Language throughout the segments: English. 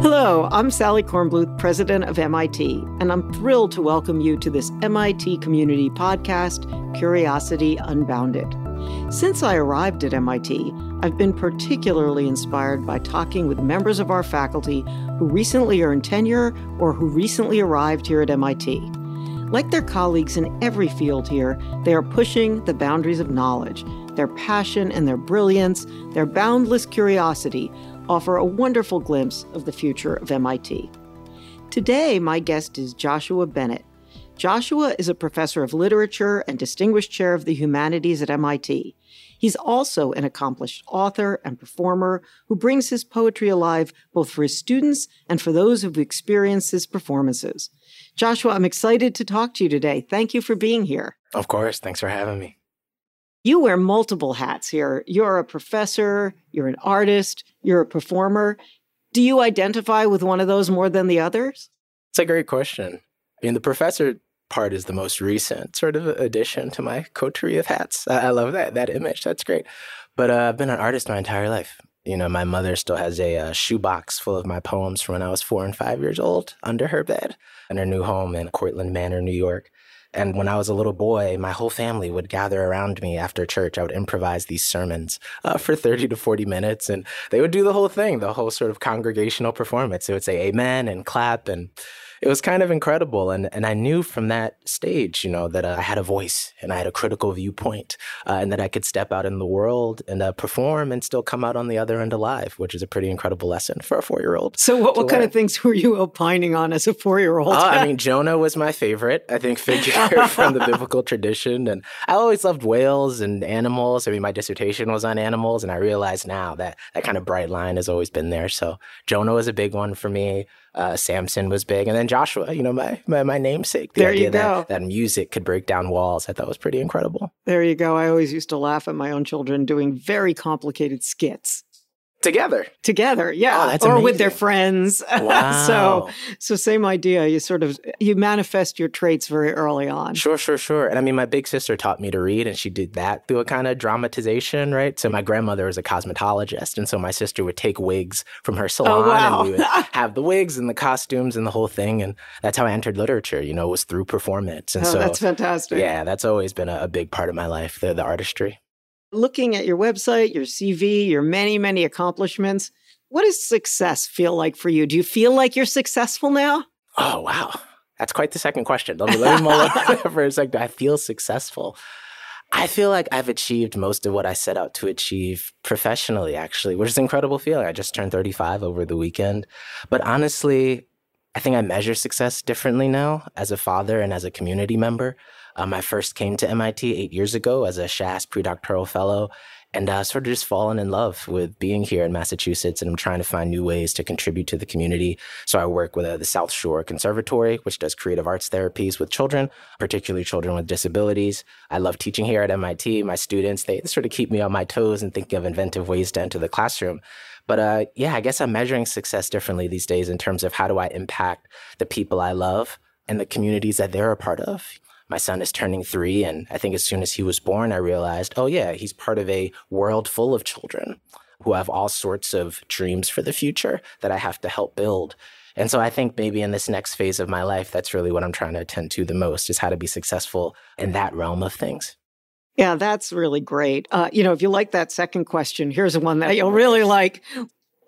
Hello, I'm Sally Kornbluth, president of MIT, and I'm thrilled to welcome you to this MIT community podcast, Curiosity Unbounded. Since I arrived at MIT, I've been particularly inspired by talking with members of our faculty who recently earned tenure or who recently arrived here at MIT. Like their colleagues in every field here, they are pushing the boundaries of knowledge. Their passion and their brilliance, their boundless curiosity offer a wonderful glimpse of the future of MIT. Today, my guest is Joshua Bennett. Joshua is a professor of literature and distinguished chair of the humanities at MIT. He's also an accomplished author and performer who brings his poetry alive both for his students and for those who've experienced his performances. Joshua, I'm excited to talk to you today. Thank you for being here. Of course. Thanks for having me. You wear multiple hats here. You're a professor, you're an artist, you're a performer. Do you identify with one of those more than the others? It's a great question. I mean, the professor part is the most recent sort of addition to my coterie of hats. I, I love that that image. That's great. But uh, I've been an artist my entire life. You know, my mother still has a uh, shoebox full of my poems from when I was four and five years old under her bed in her new home in Cortlandt Manor, New York. And when I was a little boy, my whole family would gather around me after church. I would improvise these sermons uh, for 30 to 40 minutes, and they would do the whole thing, the whole sort of congregational performance. They would say amen and clap and it was kind of incredible. And, and I knew from that stage, you know, that uh, I had a voice and I had a critical viewpoint uh, and that I could step out in the world and uh, perform and still come out on the other end alive, which is a pretty incredible lesson for a four year old. So, what, what kind of things were you opining on as a four year old? I mean, Jonah was my favorite, I think, figure from the biblical tradition. And I always loved whales and animals. I mean, my dissertation was on animals. And I realize now that that kind of bright line has always been there. So, Jonah was a big one for me. Uh, Samson was big, and then Joshua, you know, my my, my namesake. The there idea you go. That, that music could break down walls, I thought was pretty incredible. There you go. I always used to laugh at my own children doing very complicated skits together. Together yeah. Oh, or amazing. with their friends. Wow. so so same idea. You sort of you manifest your traits very early on. Sure sure sure. And i mean my big sister taught me to read and she did that through a kind of dramatization right? So my grandmother was a cosmetologist and so my sister would take wigs from her salon oh, wow. and we would have the wigs and the costumes and the whole thing and that's how i entered literature you know was through performance. And oh, so that's fantastic. yeah that's always been a, a big part of my life the, the artistry Looking at your website, your CV, your many, many accomplishments, what does success feel like for you? Do you feel like you're successful now? Oh, wow. That's quite the second question. Let me, let me mull for a second. I feel successful. I feel like I've achieved most of what I set out to achieve professionally, actually, which is an incredible feeling. I just turned 35 over the weekend. But honestly, I think I measure success differently now as a father and as a community member. Um, I first came to MIT eight years ago as a SHASS predoctoral fellow and uh, sort of just fallen in love with being here in Massachusetts. And I'm trying to find new ways to contribute to the community. So I work with uh, the South Shore Conservatory, which does creative arts therapies with children, particularly children with disabilities. I love teaching here at MIT. My students, they sort of keep me on my toes and thinking of inventive ways to enter the classroom. But uh, yeah, I guess I'm measuring success differently these days in terms of how do I impact the people I love and the communities that they're a part of my son is turning three. And I think as soon as he was born, I realized, oh, yeah, he's part of a world full of children who have all sorts of dreams for the future that I have to help build. And so I think maybe in this next phase of my life, that's really what I'm trying to attend to the most is how to be successful in that realm of things. Yeah, that's really great. Uh, you know, if you like that second question, here's one that you'll really like.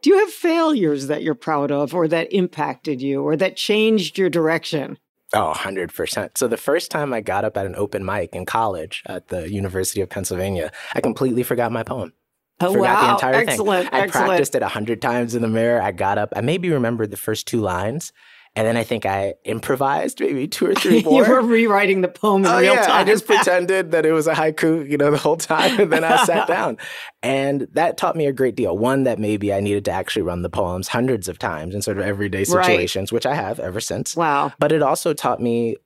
Do you have failures that you're proud of or that impacted you or that changed your direction? Oh, 100%. So the first time I got up at an open mic in college at the University of Pennsylvania, I completely forgot my poem. Oh, forgot wow. the entire excellent, thing. I excellent. practiced it a hundred times in the mirror. I got up. I maybe remembered the first two lines, and then I think I improvised maybe two or three more. you were rewriting the poem in oh, real yeah. time. I just pretended that it was a haiku, you know, the whole time. And then I sat down. And that taught me a great deal. One, that maybe I needed to actually run the poems hundreds of times in sort of everyday situations, right. which I have ever since. Wow. But it also taught me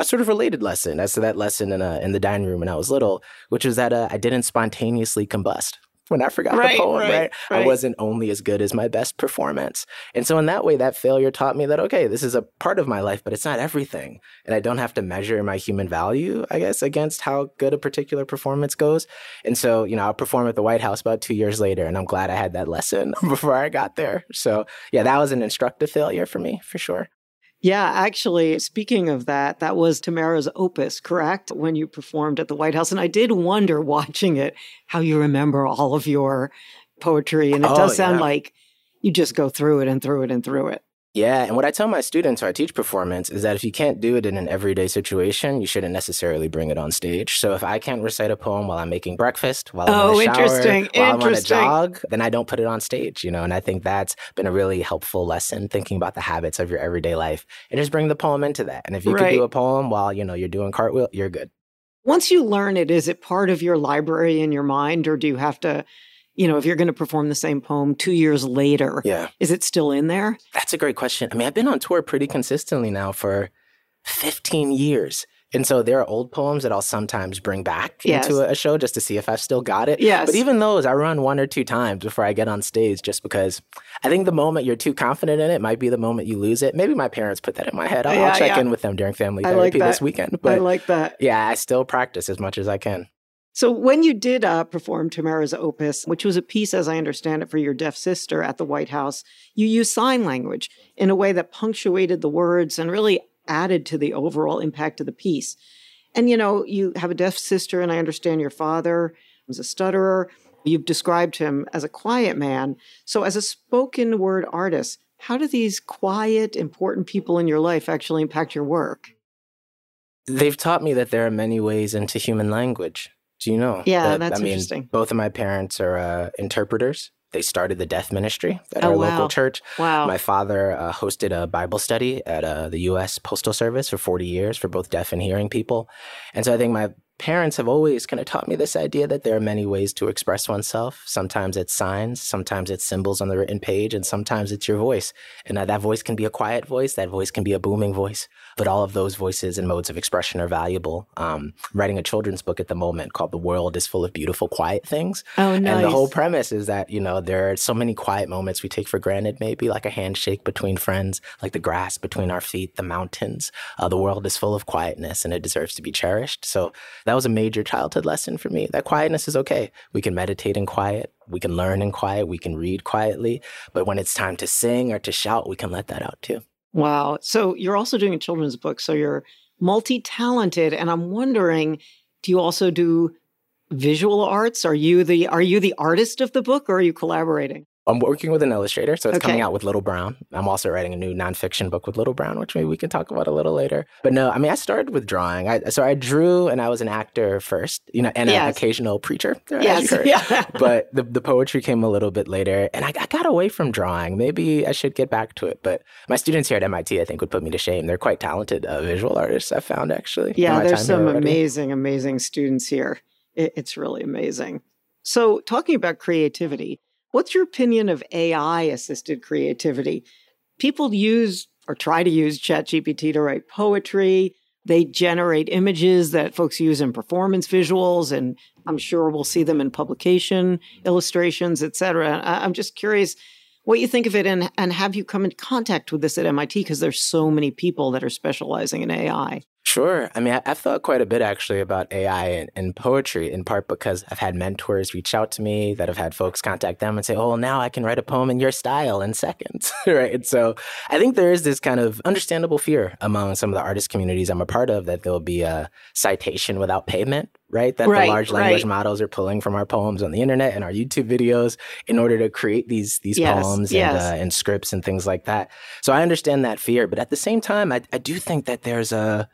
a sort of related lesson as to that lesson in, a, in the dining room when I was little, which was that uh, I didn't spontaneously combust. When I forgot right, the poem, right, right, right? I wasn't only as good as my best performance. And so in that way, that failure taught me that, okay, this is a part of my life, but it's not everything. And I don't have to measure my human value, I guess, against how good a particular performance goes. And so, you know, I'll perform at the White House about two years later, and I'm glad I had that lesson before I got there. So yeah, that was an instructive failure for me, for sure. Yeah, actually, speaking of that, that was Tamara's opus, correct? When you performed at the White House. And I did wonder watching it how you remember all of your poetry. And it Oh, does sound yeah. like you just go through it and through it and through it. Yeah, and what I tell my students who I teach performance is that if you can't do it in an everyday situation, you shouldn't necessarily bring it on stage. So if I can't recite a poem while I'm making breakfast, while I'm Oh, in the shower, interesting, while I'm on a jog, then I don't put it on stage, you know. And I think that's been a really helpful lesson thinking about the habits of your everyday life and just bring the poem into that. And if you can do a poem while, you know, you're doing cartwheel, you're good. Once you learn it, is it part of your library in your mind, or do you have to, you know, if you're going to perform the same poem two years later, Yeah. is it still in there? That's a great question. I mean, I've been on tour pretty consistently now for 15 years. And so there are old poems that I'll sometimes bring back Yes. into a show just to see if I've still got it. Yes. But even those, I run one or two times before I get on stage just because I think the moment you're too confident in it might be the moment you lose it. Maybe my parents put that in my head. I'll, I'll check yeah. in with them during family I like therapy this weekend. I like that. yeah, I still practice as much as I can. So, when you did uh, perform Tamara's Opus, which was a piece, as I understand it, for your deaf sister at the White House, you used sign language in a way that punctuated the words and really added to the overall impact of the piece. And, you know, you have a deaf sister, and I understand your father was a stutterer. You've described him as a quiet man. So, as a spoken word artist, how do these quiet, important people in your life actually impact your work? They've taught me that there are many ways into human language. Do you know? Yeah, that- that's I mean, interesting. Both of my parents are uh, interpreters. They started the deaf ministry at Oh, our wow. local church. Wow. My father uh, hosted a Bible study at uh, the U.S. Postal Service for 40 years for both deaf and hearing people. And so I think my parents have always kind of taught me this idea that there are many ways to express oneself. Sometimes it's signs, sometimes it's symbols on the written page, and sometimes it's your voice. And that voice can be a quiet voice, that voice can be a booming voice. But all of those voices and modes of expression are valuable. Um, writing a children's book at the moment called The World is Full of Beautiful Quiet Things. oh, nice. And the whole premise is that, you know, there are so many quiet moments we take for granted, maybe like a handshake between friends, like the grass between our feet, the mountains. Uh, the world is full of quietness and it deserves to be cherished. So that was a major childhood lesson for me. That quietness is okay. We can meditate in quiet. We can learn in quiet. We can read quietly. But when it's time to sing or to shout, we can let that out too. Wow. So you're also doing a children's book. So you're multi talented. And I'm wondering, do you also do visual arts? Are you the are you the artist of the book or are you collaborating? I'm working with an illustrator, so it's Okay. coming out with Little Brown. I'm also writing a new nonfiction book with Little Brown, which maybe we can talk about a little later. But no, I mean, I started with drawing. I, so I drew, and I was an actor first, you know, and an occasional preacher. Yes. Yeah. but the, the poetry came a little bit later, and I, I got away from drawing. Maybe I should get back to it. But my students here at MIT, I think, would put me to shame. They're quite talented uh, visual artists. I found actually. yeah, there's some amazing, amazing students here. It, it's really amazing. So, talking about creativity, what's your opinion of AI assisted creativity? People use or try to use ChatGPT to write poetry. They generate images that folks use in performance visuals, and I'm sure we'll see them in publication, illustrations, et cetera. I'm just curious what you think of it and, and have you come in contact with this at MIT? Because there's so many people that are specializing in AI. Sure. I mean, I, I've thought quite a bit actually about AI and, and poetry, in part because I've had mentors reach out to me that have had folks contact them and say, oh, now I can write a poem in your style in seconds. right. And so I think there is this kind of understandable fear among some of the artist communities I'm a part of that there'll be a citation without payment. Right, that Right, the large language right. models are pulling from our poems on the internet and our YouTube videos in order to create these these Yes, poems yes. and, uh, and scripts and things like that. So I understand that fear, but at the same time, I, I do think that there's a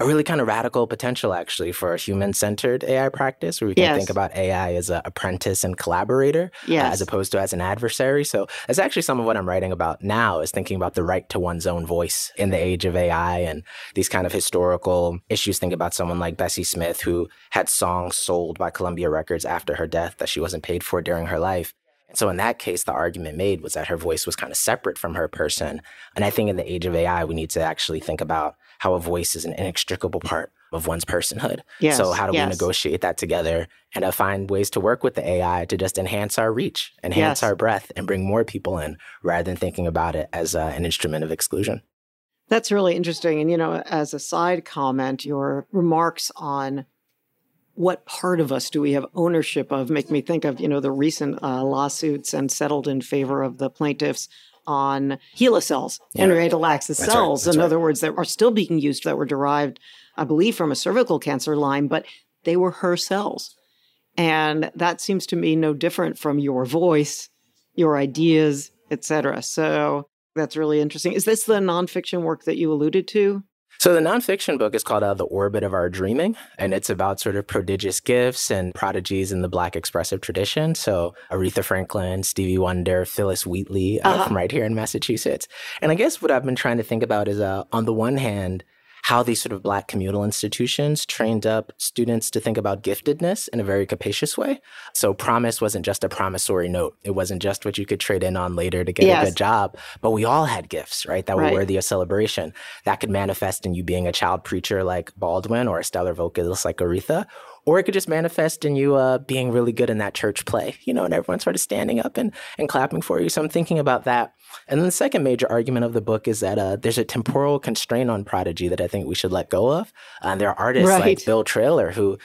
a really kind of radical potential actually for a human-centered AI practice where we can Yes. think about AI as an apprentice and collaborator uh, as opposed to as an adversary. So that's actually some of what I'm writing about now is thinking about the right to one's own voice in the age of AI and these kind of historical issues. Think about someone like Bessie Smith who had songs sold by Columbia Records after her death that she wasn't paid for during her life. And so in that case, the argument made was that her voice was kind of separate from her person. And I think in the age of AI, we need to actually think about how a voice is an inextricable part of one's personhood. Yes, so how do yes. we negotiate that together and uh, find ways to work with the AI to just enhance our reach, enhance Yes. our breadth, and bring more people in rather than thinking about it as uh, an instrument of exclusion. That's really interesting. And, you know, as a side comment, your remarks on what part of us do we have ownership of make me think of, you know, the recent uh, lawsuits and settled in favor of the plaintiffs on HeLa cells, Yeah. Lacks's That's cells, that's in right. other words, that are still being used that were derived, I believe, from a cervical cancer line, but they were her cells. And that seems to me no different from your voice, your ideas, etc. So that's really interesting. Is this the nonfiction work that you alluded to? So the nonfiction book is called uh, "The Orbit of Our Dreaming," and it's about sort of prodigious gifts and prodigies in the Black expressive tradition. So Aretha Franklin, Stevie Wonder, Phillis Wheatley uh, Uh-huh. from right here in Massachusetts. And I guess what I've been trying to think about is, uh, on the one hand, how these sort of Black communal institutions trained up students to think about giftedness in a very capacious way. So promise wasn't just a promissory note; it wasn't just what you could trade in on later to get Yes. a good job. But we all had gifts, right? That Right. were worthy of celebration. That could manifest in you being a child preacher like Baldwin or a stellar vocalist like Aretha. Or it could just manifest in you uh, being really good in that church play, you know, and everyone sort of standing up and, and clapping for you. So I'm thinking about that. And then the second major argument of the book is that uh, there's a temporal constraint on Prodigy that I think we should let go of. Uh, there are artists Right. like Bill Traylor who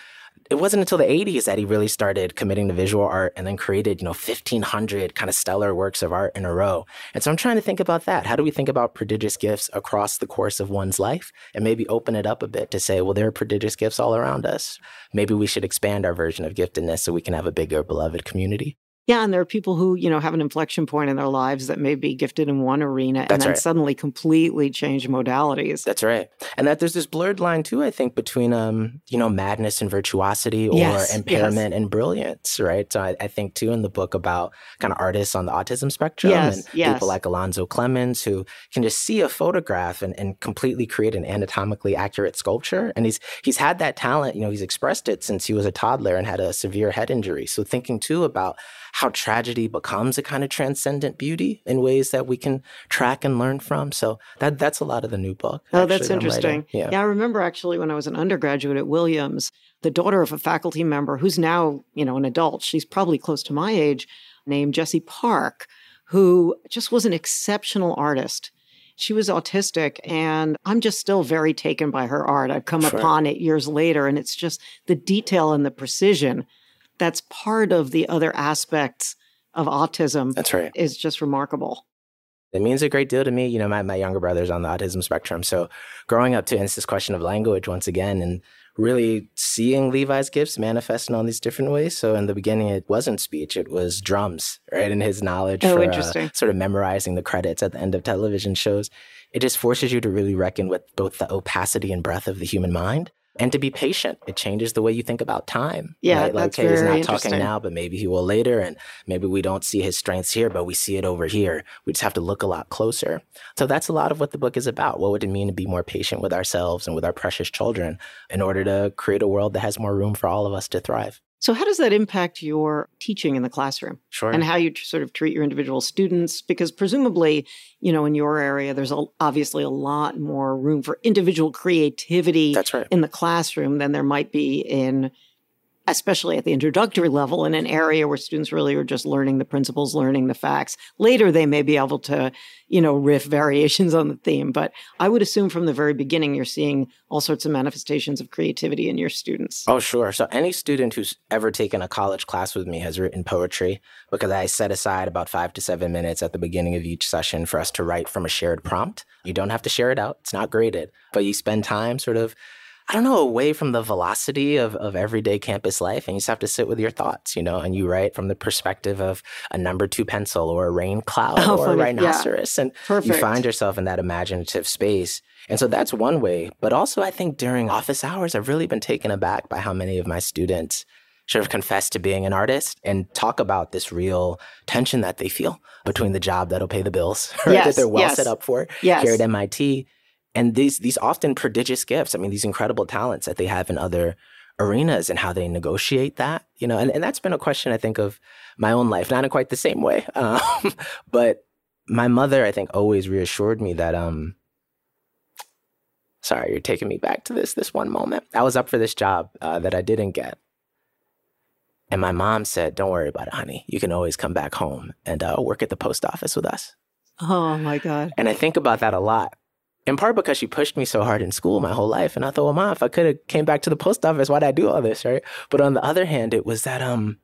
it wasn't until the 80s that he really started committing to visual art and then created, you know, 1500 kind of stellar works of art in a row. And so I'm trying to think about that. How do we think about prodigious gifts across the course of one's life and maybe open it up a bit to say, well, there are prodigious gifts all around us. Maybe we should expand our version of giftedness so we can have a bigger beloved community. Yeah, and there are people who, you know, have an inflection point in their lives that may be gifted in one arena and That's then right. suddenly completely change modalities. That's right. And that there's this blurred line too, I think, between um, you know, madness and virtuosity or Yes, yes. impairment and brilliance, right? So I, I think too in the book about kind of artists on the autism spectrum Yes, and yes. people like Alonzo Clemons who can just see a photograph and, and completely create an anatomically accurate sculpture. And he's he's had that talent, you know, he's expressed it since he was a toddler and had a severe head injury. So thinking too about how tragedy becomes a kind of transcendent beauty in ways that we can track and learn from. So that that's a lot of the new book. Oh, actually, that's that interesting. Yeah. Yeah, I remember actually when I was an undergraduate at Williams, the daughter of a faculty member who's now, you know, an adult, she's probably close to my age, named Jessy Park, who just was an exceptional artist. She was autistic, and I'm just still very taken by her art. I've come Sure. upon it years later, and it's just the detail and the precision that's part of the other aspects of autism That's right. is just remarkable. It means a great deal to me. You know, my, my younger brother's on the autism spectrum. So growing up to, it's this question of language once again, and really seeing Levi's gifts manifesting on these different ways. So in the beginning, it wasn't speech, it was drums, right? And his knowledge Oh, for uh, sort of memorizing the credits at the end of television shows. It just forces you to really reckon with both the opacity and breadth of the human mind. And to be patient, it changes the way you think about time. Yeah, right? like okay, he's not talking now, but maybe he will later, and maybe we don't see his strengths here, but we see it over here. We just have to look a lot closer. So that's a lot of what the book is about. What would it mean to be more patient with ourselves and with our precious children in order to create a world that has more room for all of us to thrive? So, how does that impact your teaching in the classroom? Sure. and how you tr- sort of treat your individual students because presumably you know in your area there's a, obviously a lot more room for individual creativity that's right. in the classroom than there might be in especially at the introductory level in an area where students really are just learning the principles learning the facts later they may be able to you know riff variations on the theme but i would assume from the very beginning you're seeing all sorts of manifestations of creativity in your students Oh, sure. So any student who's ever taken a college class with me has written poetry because I set aside about five to seven minutes at the beginning of each session for us to write from a shared prompt. You don't have to share it out. It's not graded, but you spend time sort of, I don't know, away from the velocity of, of everyday campus life. And you just have to sit with your thoughts, you know, and you write from the perspective of a number two pencil or a rain cloud Oh, or a funny. Yeah. rhinoceros. And perfect you find yourself in that imaginative space. And so that's one way. But also, I think during office hours, I've really been taken aback by how many of my students sort of confess to being an artist and talk about this real tension that they feel between the job that'll pay the bills, right? Yes, that they're well yes. set up for yes here at MIT. And these these often prodigious gifts. I mean, these incredible talents that they have in other arenas and how they negotiate that, you know, and, and that's been a question I think of my own life, not in quite the same way. Um, but my mother, I think, always reassured me that um sorry, you're taking me back to this this one moment. I was up for this job uh, that I didn't get. And my mom said, Don't worry about it, honey. You can always come back home and uh, work at the post office with us. Oh my God. And I think about that a lot. In part because she pushed me so hard in school my whole life. And I thought, well, mom, if I could have came back to the post office, why'd I do all this? Right. But on the other hand, it was that um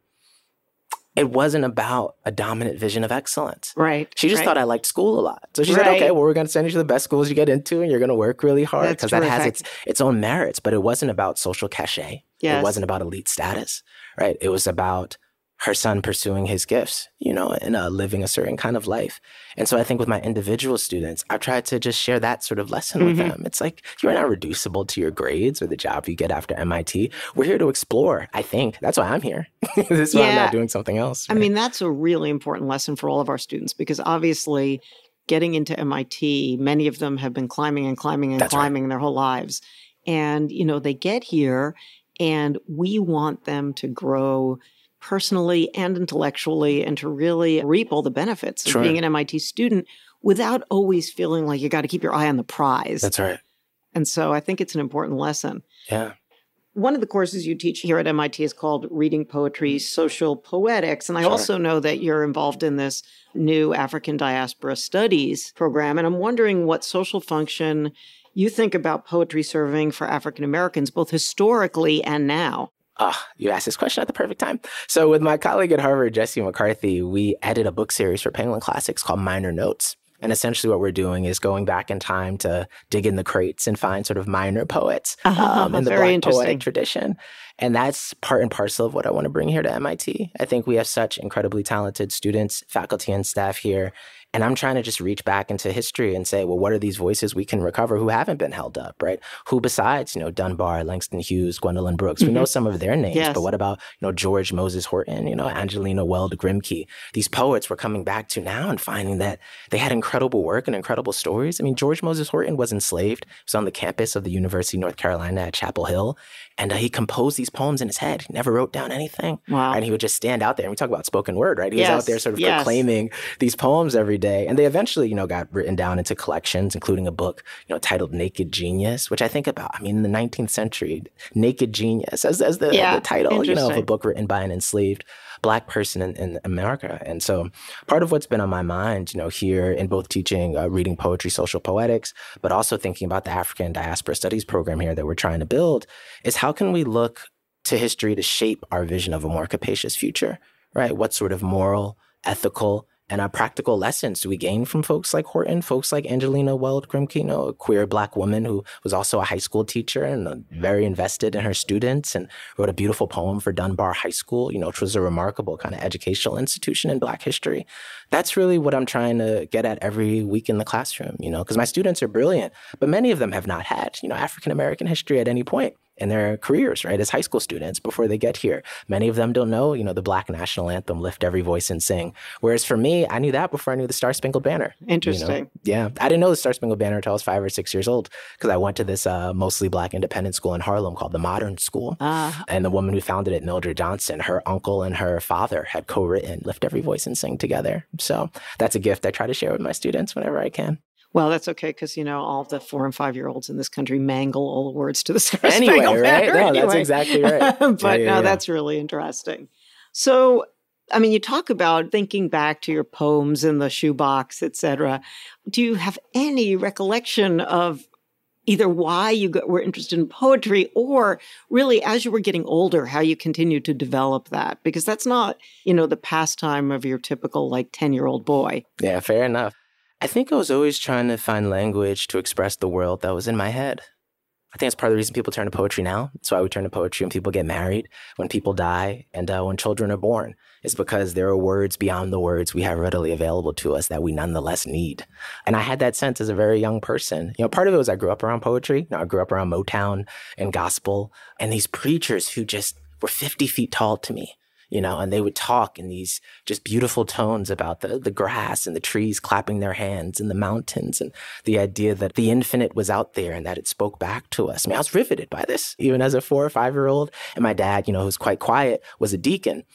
it wasn't about a dominant vision of excellence. Right. She just right. thought I liked school a lot. So she Right. said, okay, well, we're going to send you to the best schools you get into and you're going to work really hard because that has its, its own merits. But it wasn't about social cachet. Yes. It wasn't about elite status, right? It was about her son pursuing his gifts, you know, and uh, living a certain kind of life. And so I think with my individual students, I've tried to just share that sort of lesson with Mhm. them. It's like you're not reducible to your grades or the job you get after MIT. We're here to explore, I think. That's why I'm here. this is why I'm not doing something else. I mean, that's a really important lesson for all of our students because obviously getting into MIT, many of them have been climbing and climbing and That's right. climbing their whole lives. And, you know, they get here and we want them to grow personally and intellectually and to really reap all the benefits Sure. of being an MIT student without always feeling like you got to keep your eye on the prize. That's right. and so I think it's an important lesson. Yeah. One of the courses you teach here at MIT is called Reading Poetry, Social Poetics. And I Sure. also know that you're involved in this new African Diaspora Studies program. And I'm wondering what social function you think about poetry serving for African Americans, both historically and now. Ah, you asked this question at the perfect time. So, with my colleague at Harvard, Jesse McCarthy, we edit a book series for Penguin Classics called Minor Notes. And essentially, what we're doing is going back in time to dig in the crates and find sort of minor poets um, in the Very Black interesting. poetic tradition. And that's part and parcel of what I want to bring here to MIT. I think we have such incredibly talented students, faculty, and staff here. And I'm trying to just reach back into history and say, well, what are these voices we can recover who haven't been held up, right? Who besides, you know, Dunbar, Langston Hughes, Gwendolyn Brooks, we know some of their names, Mm-hmm. Yes. but what about, you know, George Moses Horton, you know, Angelina Weld Grimke? These poets we're coming back to now and finding that they had incredible work and incredible stories. I mean, George Moses Horton was enslaved. He was on the campus of the University of North Carolina at Chapel Hill. And uh, he composed these poems in his head. He never wrote down anything. Wow. And he would just stand out there. And we talk about spoken word, right? He was out there sort of yes. proclaiming these poems every day. And they eventually, you know, got written down into collections, including a book, you know, titled Naked Genius, which I think about, I mean, in the 19th century, Naked Genius as, as the, Yeah, the title, you know, of a book written by an enslaved black person in, in America. And so part of what's been on my mind, you know, here in both teaching uh, reading poetry, social poetics, but also thinking about the African diaspora studies program here that we're trying to build is how can we look to history to shape our vision of a more capacious future, right? What sort of moral, ethical, and uh, practical lessons do we gain from folks like Horton, folks like Angelina Weld know, a queer black woman who was also a high school teacher and uh, very invested in her students and wrote a beautiful poem for Dunbar High School, you know, which was a remarkable kind of educational institution in black history. That's really what I'm trying to get at every week in the classroom, you know, because my students are brilliant, but many of them have not had, you know, African American history at any point in their careers, right, as high school students before they get here. Many of them don't know, you know, the Black national anthem, Lift Every Voice and Sing. Whereas for me, I knew that before I knew the Star Spangled Banner. you know? Interesting. Yeah. I didn't know the Star Spangled Banner until I was five or six years old because I went to this uh, mostly Black independent school in Harlem called the Modern School. Ah, And the woman who founded it, Mildred Johnson, her uncle and her father had co written Lift Every Voice and Sing together. So that's a gift I try to share with my students whenever I can. Well, that's okay because, you know, all the four and five year olds in this country mangle all the words to the Star Anyway, Spangled right? Banner No, that's exactly right. but Yeah, yeah, no, yeah. that's really interesting. So, I mean, you talk about thinking back to your poems in the shoebox, et cetera. Do you have any recollection of either why you got, were interested in poetry or really as you were getting older, how you continued to develop that? Because that's not, you know, the pastime of your typical like 10 year old boy. Yeah, fair enough. I think I was always trying to find language to express the world that was in my head. I think that's part of the reason people turn to poetry now. That's why we turn to poetry when people get married, when people die, and uh, when children are born. It's because there are words beyond the words we have readily available to us that we nonetheless need. And I had that sense as a very young person. You know, part of it was I grew up around poetry. You know, I grew up around Motown and gospel, and these preachers who just were 50 feet tall to me you know, and they would talk in these just beautiful tones about the, the grass and the trees clapping their hands and the mountains and the idea that the infinite was out there and that it spoke back to us. I mean, I was riveted by this, even as a four or five year old. And my dad, you know, who's quite quiet, was a deacon,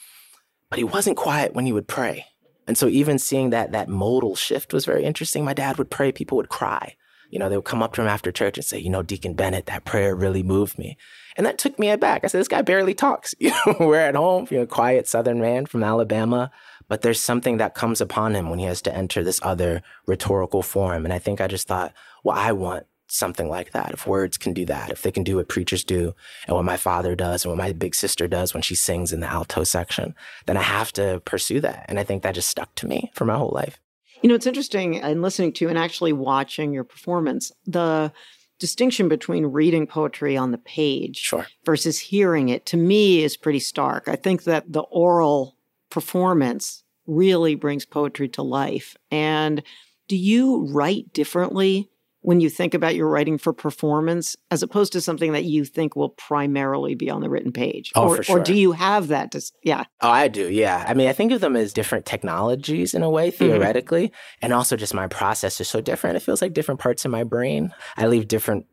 but he wasn't quiet when he would pray. And so even seeing that that modal shift was very interesting. My dad would pray, people would cry. You know, they would come up to him after church and say, you know, Deacon Bennett, that prayer really moved me. And that took me aback. I said, this guy barely talks. You know, we're at home, you know, quiet Southern man from Alabama, but there's something that comes upon him when he has to enter this other rhetorical form. And I think I just thought, well, I want something like that. If words can do that, if they can do what preachers do and what my father does and what my big sister does when she sings in the alto section, then I have to pursue that. And I think that just stuck to me for my whole life. You know, it's interesting in listening to and actually watching your performance, the distinction between reading poetry on the page sure. versus hearing it to me is pretty stark. I think that the oral performance really brings poetry to life. And do you write differently when you think about your writing for performance as opposed to something that you think will primarily be on the written page? Oh, or, for sure. or do you have that? To, yeah. Oh, I do. Yeah. I mean, I think of them as different technologies in a way, Mm-hmm. theoretically. And also just my process is so different. It feels like different parts of my brain. I leave different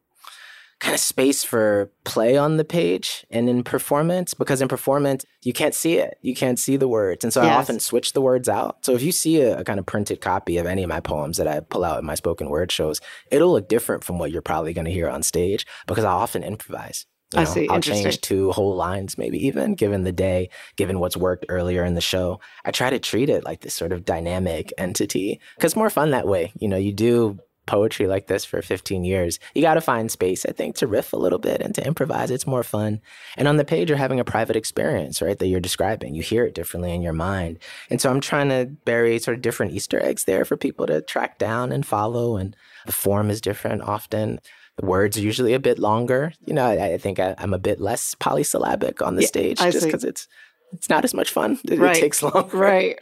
kind of space for play on the page and in performance because in performance you can't see it you can't see the words and so i often switch the words out so if you see a, a kind of printed copy of any of my poems that i pull out in my spoken word shows it'll look different from what you're probably going to hear on stage because i often improvise You I see. I'll change two whole lines, maybe even given the day, given what's worked earlier in the show. I try to treat it like this sort of dynamic entity because it's more fun that way. You know, you do poetry like this for 15 years. You got to find space, I think, to riff a little bit and to improvise. It's more fun. And on the page, you're having a private experience, right, that you're describing. You hear it differently in your mind. And so I'm trying to bury sort of different Easter eggs there for people to track down and follow. And the form is different often. The words are usually a bit longer. You know, I, I think I, I'm a bit less polysyllabic on the Yeah, stage I just because it's it's not as much fun. It, Right. it takes longer. Right.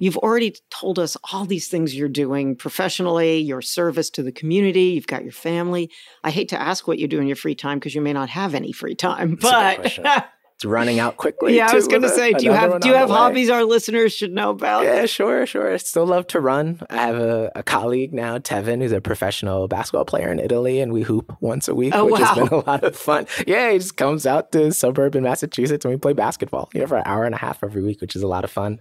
You've already told us all these things you're doing professionally, your service to the community, you've got your family. I hate to ask what you do in your free time because you may not have any free time. But. It's running out quickly. yeah, I was going to say, do you have do you have hobbies our listeners should know about? Yeah, sure, sure. I still love to run. I have a, a colleague now, Tevin, who's a professional basketball player in Italy, and we hoop once a week, Oh, which has been a lot of fun. Yeah, he just comes out to suburban Massachusetts and we play basketball, you know, for an hour and a half every week, which is a lot of fun.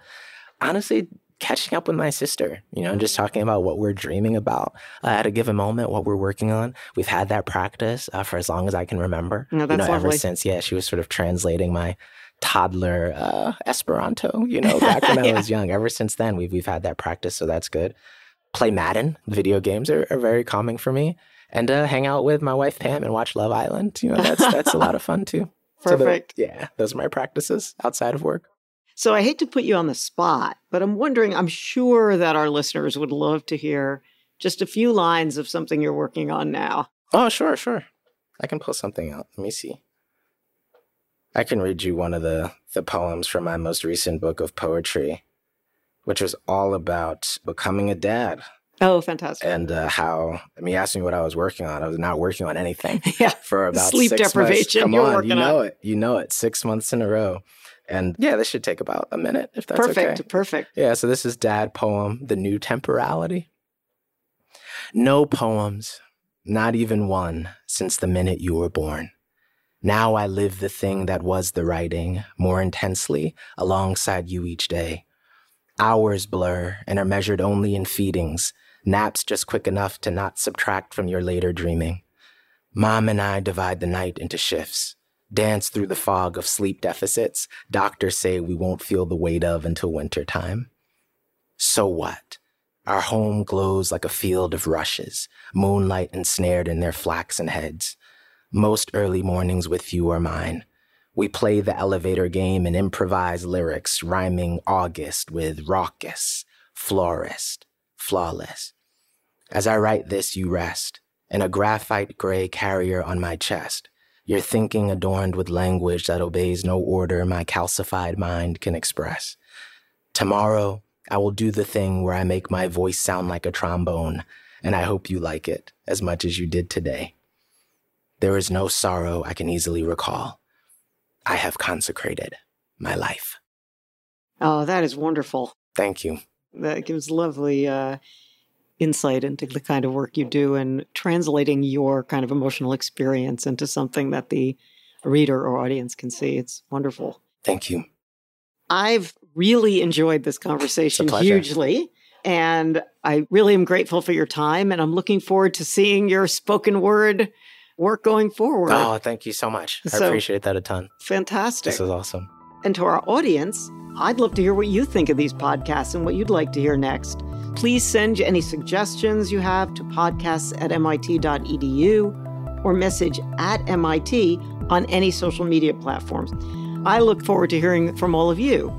Honestly, catching up with my sister, you know, and just talking about what we're dreaming about uh, at a given moment, what we're working on. We've had that practice uh, for as long as I can remember. No, you that's know, ever since, yeah, she was sort of translating my toddler uh, Esperanto, you know, back when I was young. Ever since then, we've, we've had that practice, so that's good. Play Madden, video games are, are very calming for me. And uh, hang out with my wife Pam and watch Love Island. You know, that's that's a lot of fun too. So the- Perfect. yeah, those are my practices outside of work. So I hate to put you on the spot, but I'm wondering, I'm sure that our listeners would love to hear just a few lines of something you're working on now. Oh, sure, sure. I can pull something out. Let me see. I can read you one of the, the poems from my most recent book of poetry, which was all about becoming a dad Oh, fantastic. and uh, how, I mean, you asked me what I was working on. I was not working on anything yeah. for about Sleep six deprivation Months. Come you're on, working you know on. it. You know it. Six months in a row. And yeah, this should take about a minute if that's perfect. okay. Perfect. Yeah, so this is Dad poem, The New Temporality. No poems, not even one, since the minute you were born. Now I live the thing that was the writing more intensely alongside you each day. Hours blur and are measured only in feedings, naps just quick enough to not subtract from your later dreaming. Mom and I divide the night into shifts, dance through the fog of sleep deficits doctors say we won't feel the weight of until winter time. So what? Our home glows like a field of rushes, moonlight ensnared in their flaxen heads. Most early mornings with you are mine. We play the elevator game and improvise lyrics, rhyming August with raucous, florist, flawless. As I write this, you rest, in a graphite gray carrier on my chest, your thinking adorned with language that obeys no order my calcified mind can express. Tomorrow, I will do the thing where I make my voice sound like a trombone, and I hope you like it as much as you did today. There is no sorrow I can easily recall. I have consecrated my life. Oh, that is wonderful. Thank you. That gives lovely uh, insight into the kind of work you do and translating your kind of emotional experience into something that the reader or audience can see. It's wonderful. Thank you. I've really enjoyed this conversation hugely. And I really am grateful for your time. And I'm looking forward to seeing your spoken word work going forward. Oh, thank you so much. I appreciate that a ton. Fantastic. This is awesome. And to our audience, I'd love to hear what you think of these podcasts and what you'd like to hear next. Please send any suggestions you have to podcasts at mit.edu or message at MIT on any social media platforms. I look forward to hearing from all of you.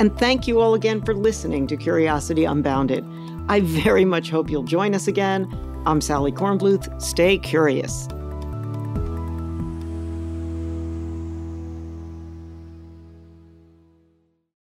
And thank you all again for listening to Curiosity Unbounded. I very much hope you'll join us again. I'm Sally Kornbluth. Stay curious.